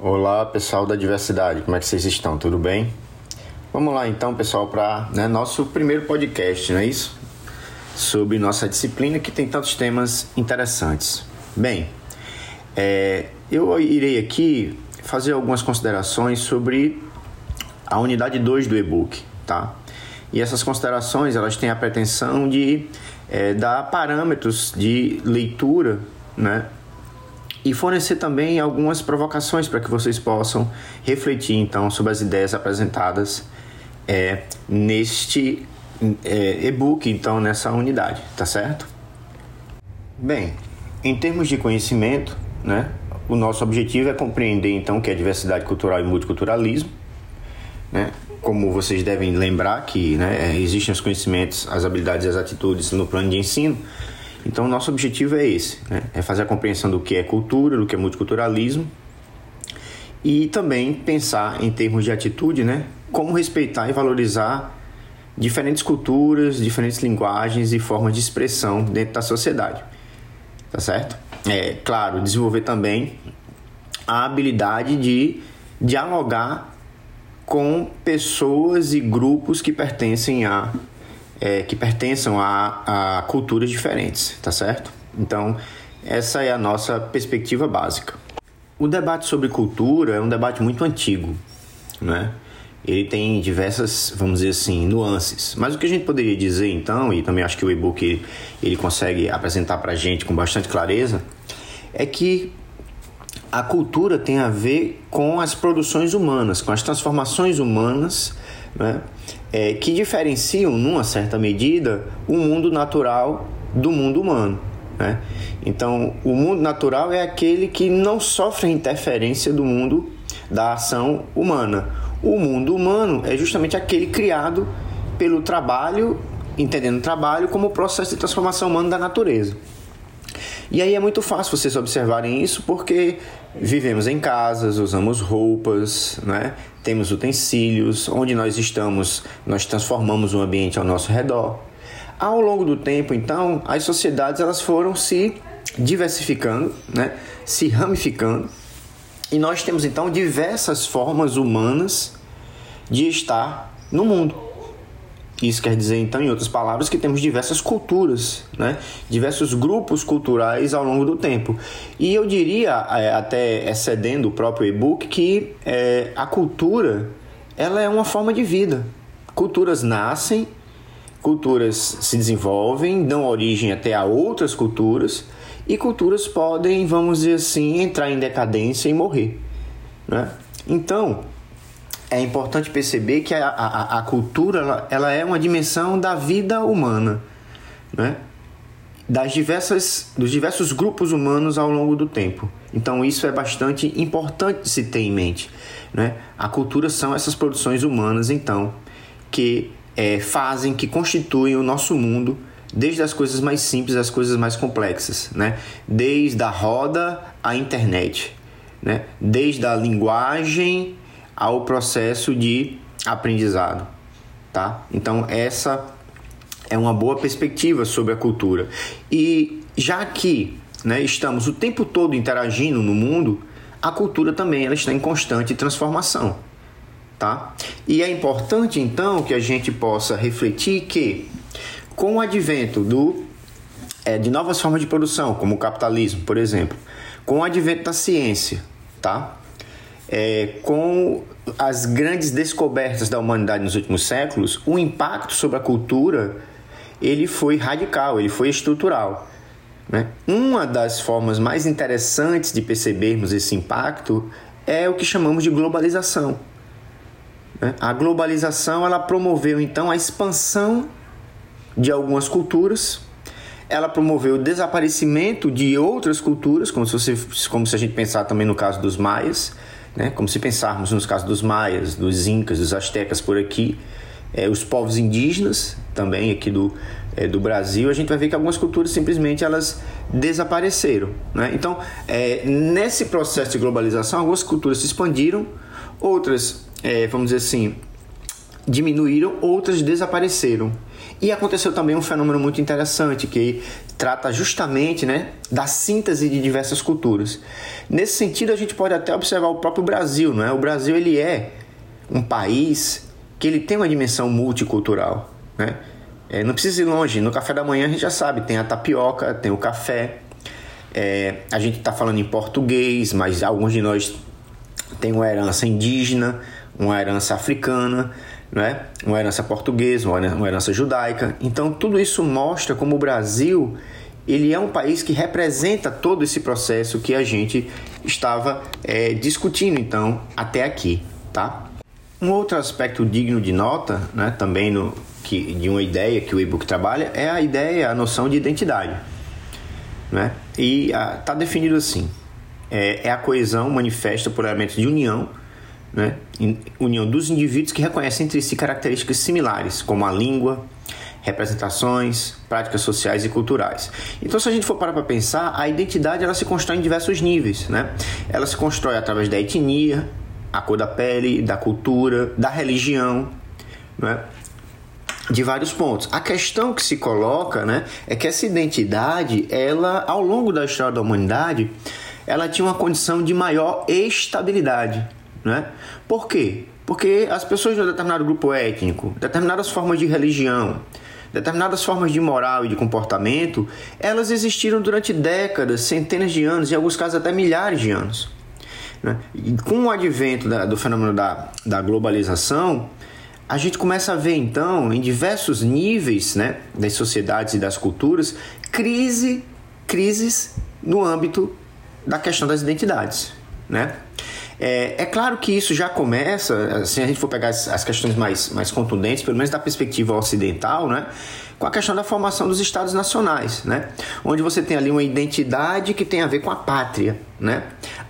Olá pessoal da diversidade, como é que vocês estão? Tudo bem? Vamos lá então, pessoal, para né, nosso primeiro podcast, não é isso? Sobre nossa disciplina que tem tantos temas interessantes. Bem, é, eu irei aqui fazer algumas considerações sobre a unidade 2 do e-book, tá? E essas considerações elas têm a pretensão de é, dar parâmetros de leitura, né? E fornecer também algumas provocações para que vocês possam refletir então sobre as ideias apresentadas é, neste é, e-book, então nessa unidade, tá certo? Bem, em termos de conhecimento, né, o nosso objetivo é compreender então que é diversidade cultural e multiculturalismo, né? Como vocês devem lembrar que né, existem os conhecimentos, as habilidades e as atitudes no plano de ensino, então, nosso objetivo é esse: né? é fazer a compreensão do que é cultura, do que é multiculturalismo e também pensar em termos de atitude, né? como respeitar e valorizar diferentes culturas, diferentes linguagens e formas de expressão dentro da sociedade. Tá certo? É claro, desenvolver também a habilidade de dialogar com pessoas e grupos que pertencem a é, que pertençam a, a culturas diferentes, tá certo? Então, essa é a nossa perspectiva básica. O debate sobre cultura é um debate muito antigo, né? Ele tem diversas, vamos dizer assim, nuances. Mas o que a gente poderia dizer então, e também acho que o e-book ele consegue apresentar para a gente com bastante clareza, é que a cultura tem a ver com as produções humanas, com as transformações humanas, né? É, que diferenciam, numa certa medida, o mundo natural do mundo humano. Né? Então, o mundo natural é aquele que não sofre interferência do mundo da ação humana. O mundo humano é justamente aquele criado pelo trabalho, entendendo o trabalho como o processo de transformação humana da natureza. E aí é muito fácil vocês observarem isso porque vivemos em casas, usamos roupas, né? Temos utensílios, onde nós estamos, nós transformamos o ambiente ao nosso redor. Ao longo do tempo, então, as sociedades elas foram se diversificando, né? se ramificando, e nós temos então diversas formas humanas de estar no mundo. Isso quer dizer, então, em outras palavras, que temos diversas culturas, né? diversos grupos culturais ao longo do tempo. E eu diria, é, até excedendo o próprio e-book, que é, a cultura ela é uma forma de vida. Culturas nascem, culturas se desenvolvem, dão origem até a outras culturas, e culturas podem, vamos dizer assim, entrar em decadência e morrer. Né? Então, é importante perceber que a, a, a cultura ela, ela, é uma dimensão da vida humana, né? das diversas, dos diversos grupos humanos ao longo do tempo. Então isso é bastante importante se ter em mente. Né? A cultura são essas produções humanas, então, que é, fazem, que constituem o nosso mundo, desde as coisas mais simples às coisas mais complexas, né? desde a roda à internet, né? desde a linguagem ao processo de aprendizado, tá? Então essa é uma boa perspectiva sobre a cultura. E já que né, estamos o tempo todo interagindo no mundo, a cultura também ela está em constante transformação. Tá? E é importante então que a gente possa refletir que com o advento do, é, de novas formas de produção, como o capitalismo, por exemplo, com o advento da ciência, tá? É, com as grandes descobertas da humanidade nos últimos séculos, o impacto sobre a cultura ele foi radical, ele foi estrutural. Né? Uma das formas mais interessantes de percebermos esse impacto é o que chamamos de globalização. Né? A globalização ela promoveu então a expansão de algumas culturas, ela promoveu o desaparecimento de outras culturas, como se, você, como se a gente pensar também no caso dos maias, né? Como se pensarmos nos casos dos maias, dos incas, dos astecas por aqui, é, os povos indígenas também aqui do, é, do Brasil, a gente vai ver que algumas culturas simplesmente elas desapareceram. Né? Então, é, nesse processo de globalização, algumas culturas se expandiram, outras, é, vamos dizer assim, diminuíram, outras desapareceram. E aconteceu também um fenômeno muito interessante que trata justamente né, da síntese de diversas culturas. Nesse sentido, a gente pode até observar o próprio Brasil. Não é? O Brasil ele é um país que ele tem uma dimensão multicultural. Né? É, não precisa ir longe, no café da manhã a gente já sabe, tem a tapioca, tem o café. É, a gente está falando em português, mas alguns de nós têm uma herança indígena, uma herança africana, né? uma herança portuguesa, uma herança judaica. Então tudo isso mostra como o Brasil ele é um país que representa todo esse processo que a gente estava é, discutindo então até aqui, tá? Um outro aspecto digno de nota, né, também no, que, de uma ideia que o e-book trabalha, é a ideia, a noção de identidade. Né? E está definido assim: é, é, a coesão manifesta por elementos de união, né? união dos indivíduos que reconhecem entre si características similares, como a língua, representações, práticas sociais e culturais. Então, se a gente for parar para pensar, a identidade ela se constrói em diversos níveis, né? Ela se constrói através da etnia, a cor da pele, da cultura, da religião, né? de vários pontos. A questão que se coloca, né, é que essa identidade, ela ao longo da história da humanidade, ela tinha uma condição de maior estabilidade, né? Por quê? Porque as pessoas de um determinado grupo étnico, determinadas formas de religião, determinadas formas de moral e de comportamento, elas existiram durante décadas, centenas de anos, em alguns casos até milhares de anos. Né? E com o advento da, do fenômeno da, da globalização, a gente começa a ver então, em diversos níveis né, das sociedades e das culturas, crise, crises no âmbito da questão das identidades. Né? É, é, claro que isso já começa, se a gente for pegar as, as, questões mais, mais contundentes, pelo menos da perspectiva ocidental, né, com a questão da formação dos estados nacionais, né, onde você tem ali uma identidade que tem a ver com a pátria. Né?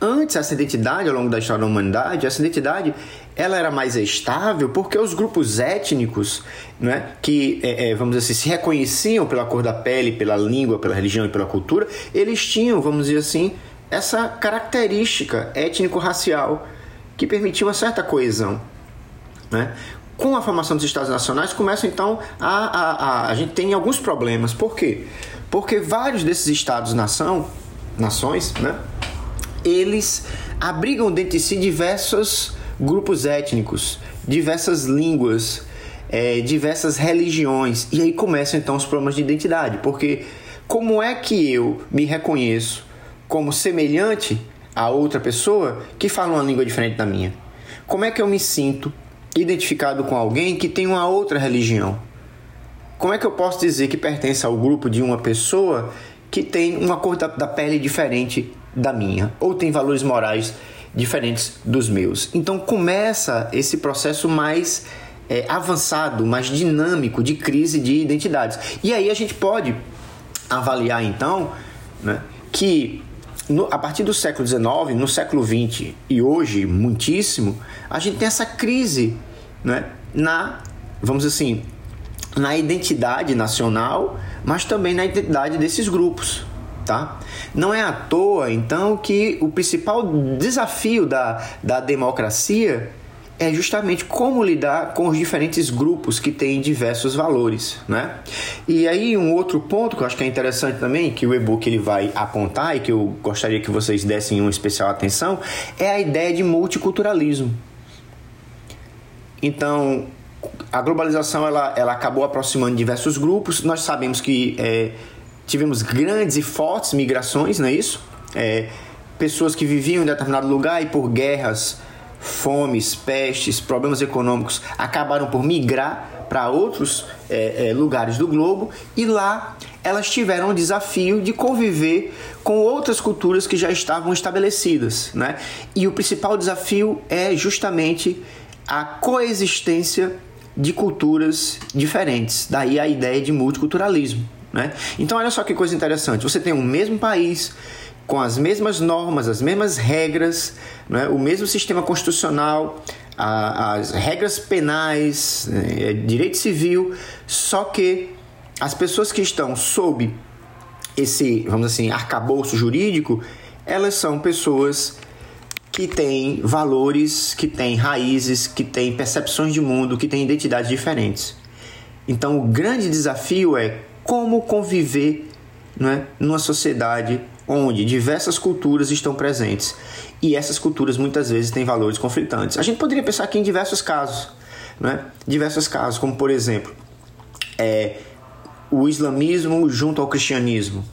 Antes, essa identidade, ao longo da história da humanidade, essa identidade ela era mais estável porque os grupos étnicos, né, que é, é, vamos dizer assim, se reconheciam pela cor da pele, pela língua, pela religião e pela cultura, eles tinham, vamos dizer assim, essa característica étnico-racial que permitia uma certa coesão. Né? Com a formação dos Estados Nacionais, começa então a, a, a, a gente tem alguns problemas. Por quê? Porque vários desses Estados-nação, nações, né, eles abrigam dentro de si diversos grupos étnicos, diversas línguas, é, diversas religiões. E aí começam então os problemas de identidade, porque como é que eu me reconheço como semelhante a outra pessoa que fala uma língua diferente da minha? Como é que eu me sinto identificado com alguém que tem uma outra religião? Como é que eu posso dizer que pertence ao grupo de uma pessoa que tem uma cor da, da pele diferente da minha ou tem valores morais diferentes dos meus? Então começa esse processo mais é, avançado, mais dinâmico de crise de identidades. E aí a gente pode avaliar então né, que no, a partir do século XIX, no século XX e hoje, muitíssimo, a gente tem essa crise né, na, vamos assim, na identidade nacional, mas também na identidade desses grupos. Tá? Não é à toa, então, que o principal desafio da, da democracia é justamente como lidar com os diferentes grupos que têm diversos valores, né? E aí um outro ponto que eu acho que é interessante também, que o e-book ele vai apontar e que eu gostaria que vocês dessem uma especial atenção, é a ideia de multiculturalismo. Então, a globalização ela, ela acabou aproximando diversos grupos. Nós sabemos que é, tivemos grandes e fortes migrações, não é isso? É, pessoas que viviam em determinado lugar e por guerras fomes, pestes, problemas econômicos acabaram por migrar para outros é, é, lugares do globo e lá elas tiveram o desafio de conviver com outras culturas que já estavam estabelecidas. Né? E o principal desafio é justamente a coexistência de culturas diferentes. Daí a ideia de multiculturalismo. Né? Então, olha só que coisa interessante: você tem um mesmo país com as mesmas normas, as mesmas regras, né? o mesmo sistema constitucional, a, as regras penais, né? direito civil, só que as pessoas que estão sob esse, vamos assim, arcabouço jurídico, elas são pessoas que têm valores, que têm raízes, que têm percepções de mundo, que têm identidades diferentes. Então, o grande desafio é como conviver né, numa sociedade onde diversas culturas estão presentes e essas culturas muitas vezes têm valores conflitantes. A gente poderia pensar aqui em diversos casos, né? diversos casos, como por exemplo, é, o islamismo junto ao cristianismo,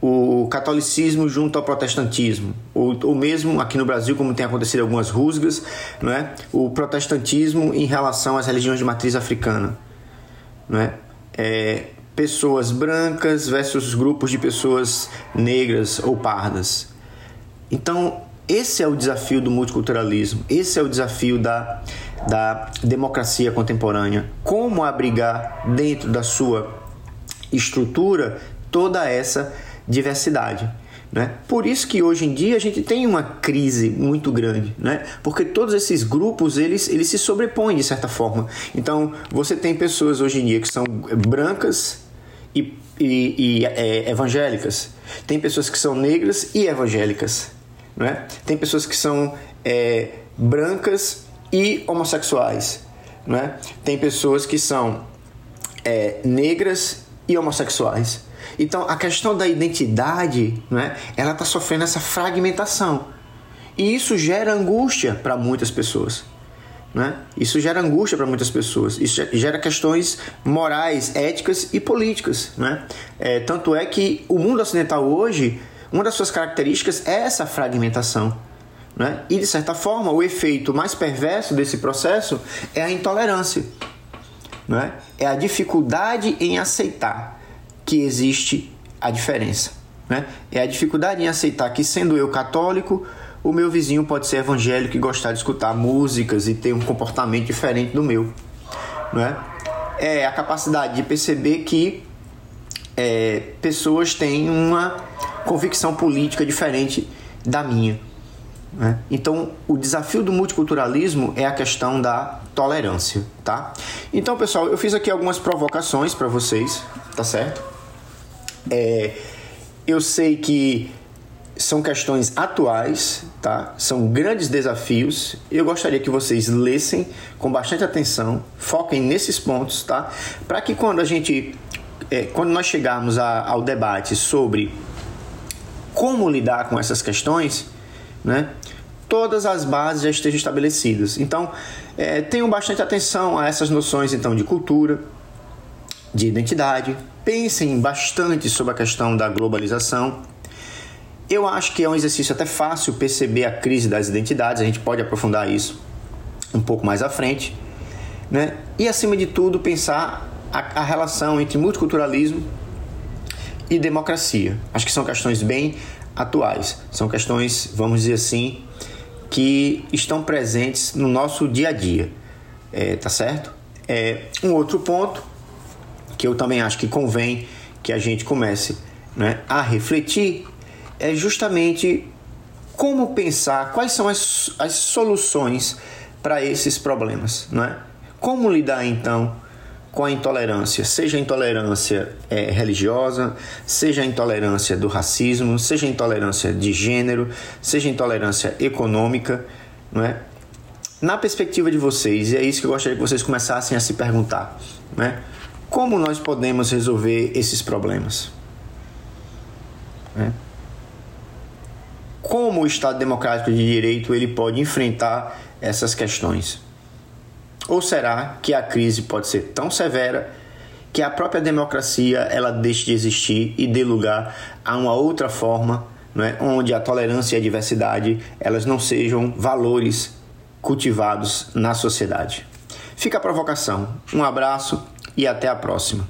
o catolicismo junto ao protestantismo, ou, ou mesmo aqui no Brasil, como tem acontecido algumas rusgas, né? o protestantismo em relação às religiões de matriz africana. Né? É, pessoas brancas versus grupos de pessoas negras ou pardas. Então, esse é o desafio do multiculturalismo, esse é o desafio da, da democracia contemporânea. Como abrigar dentro da sua estrutura toda essa diversidade. Né? Por isso que hoje em dia a gente tem uma crise muito grande, né? porque todos esses grupos eles, eles se sobrepõem de certa forma. Então você tem pessoas hoje em dia que são brancas e, e, e é, evangélicas, tem pessoas que são negras e evangélicas, né? tem pessoas que são é, brancas e homossexuais, né? tem pessoas que são é, negras e homossexuais. Então a questão da identidade, né, ela está sofrendo essa fragmentação. E isso gera angústia para muitas pessoas. Né? Isso gera angústia para muitas pessoas. Isso gera questões morais, éticas e políticas. Né? É, tanto é que o mundo ocidental hoje, uma das suas características é essa fragmentação. Né? E de certa forma, o efeito mais perverso desse processo é a intolerância. Né? É a dificuldade em aceitar que existe a diferença. Né? É a dificuldade em aceitar que, sendo eu católico, o meu vizinho pode ser evangélico e gostar de escutar músicas e ter um comportamento diferente do meu. Né? É a capacidade de perceber que é, pessoas têm uma convicção política diferente da minha. Né? Então, o desafio do multiculturalismo é a questão da tolerância, tá? Então, pessoal, eu fiz aqui algumas provocações para vocês, tá certo? É, eu sei que são questões atuais, tá? São grandes desafios. Eu gostaria que vocês lessem com bastante atenção, foquem nesses pontos, tá? Para que quando a gente, é, quando nós chegarmos a, ao debate sobre como lidar com essas questões, né? Todas as bases já estejam estabelecidas. Então, é, tenham bastante atenção a essas noções então de cultura, de identidade. Pensem bastante sobre a questão da globalização. Eu acho que é um exercício até fácil perceber a crise das identidades, a gente pode aprofundar isso um pouco mais à frente. Né? E, acima de tudo, pensar a, a relação entre multiculturalismo e democracia. Acho que são questões bem atuais, são questões, vamos dizer assim, que estão presentes no nosso dia a dia, é, tá certo? É, um outro ponto que eu também acho que convém que a gente comece né, a refletir é justamente como pensar quais são as, as soluções para esses problemas, não é? Como lidar então com a intolerância, seja a intolerância é, religiosa, seja a intolerância do racismo, seja a intolerância de gênero, seja a intolerância econômica, não é? Na perspectiva de vocês, e é isso que eu gostaria que vocês começassem a se perguntar, né? Como nós podemos resolver esses problemas? É. Como o Estado Democrático de Direito ele pode enfrentar essas questões? Ou será que a crise pode ser tão severa que a própria democracia ela deixe de existir e dê lugar a uma outra forma, é, onde a tolerância e a diversidade elas não sejam valores cultivados na sociedade? Fica a provocação. Um abraço e até a próxima.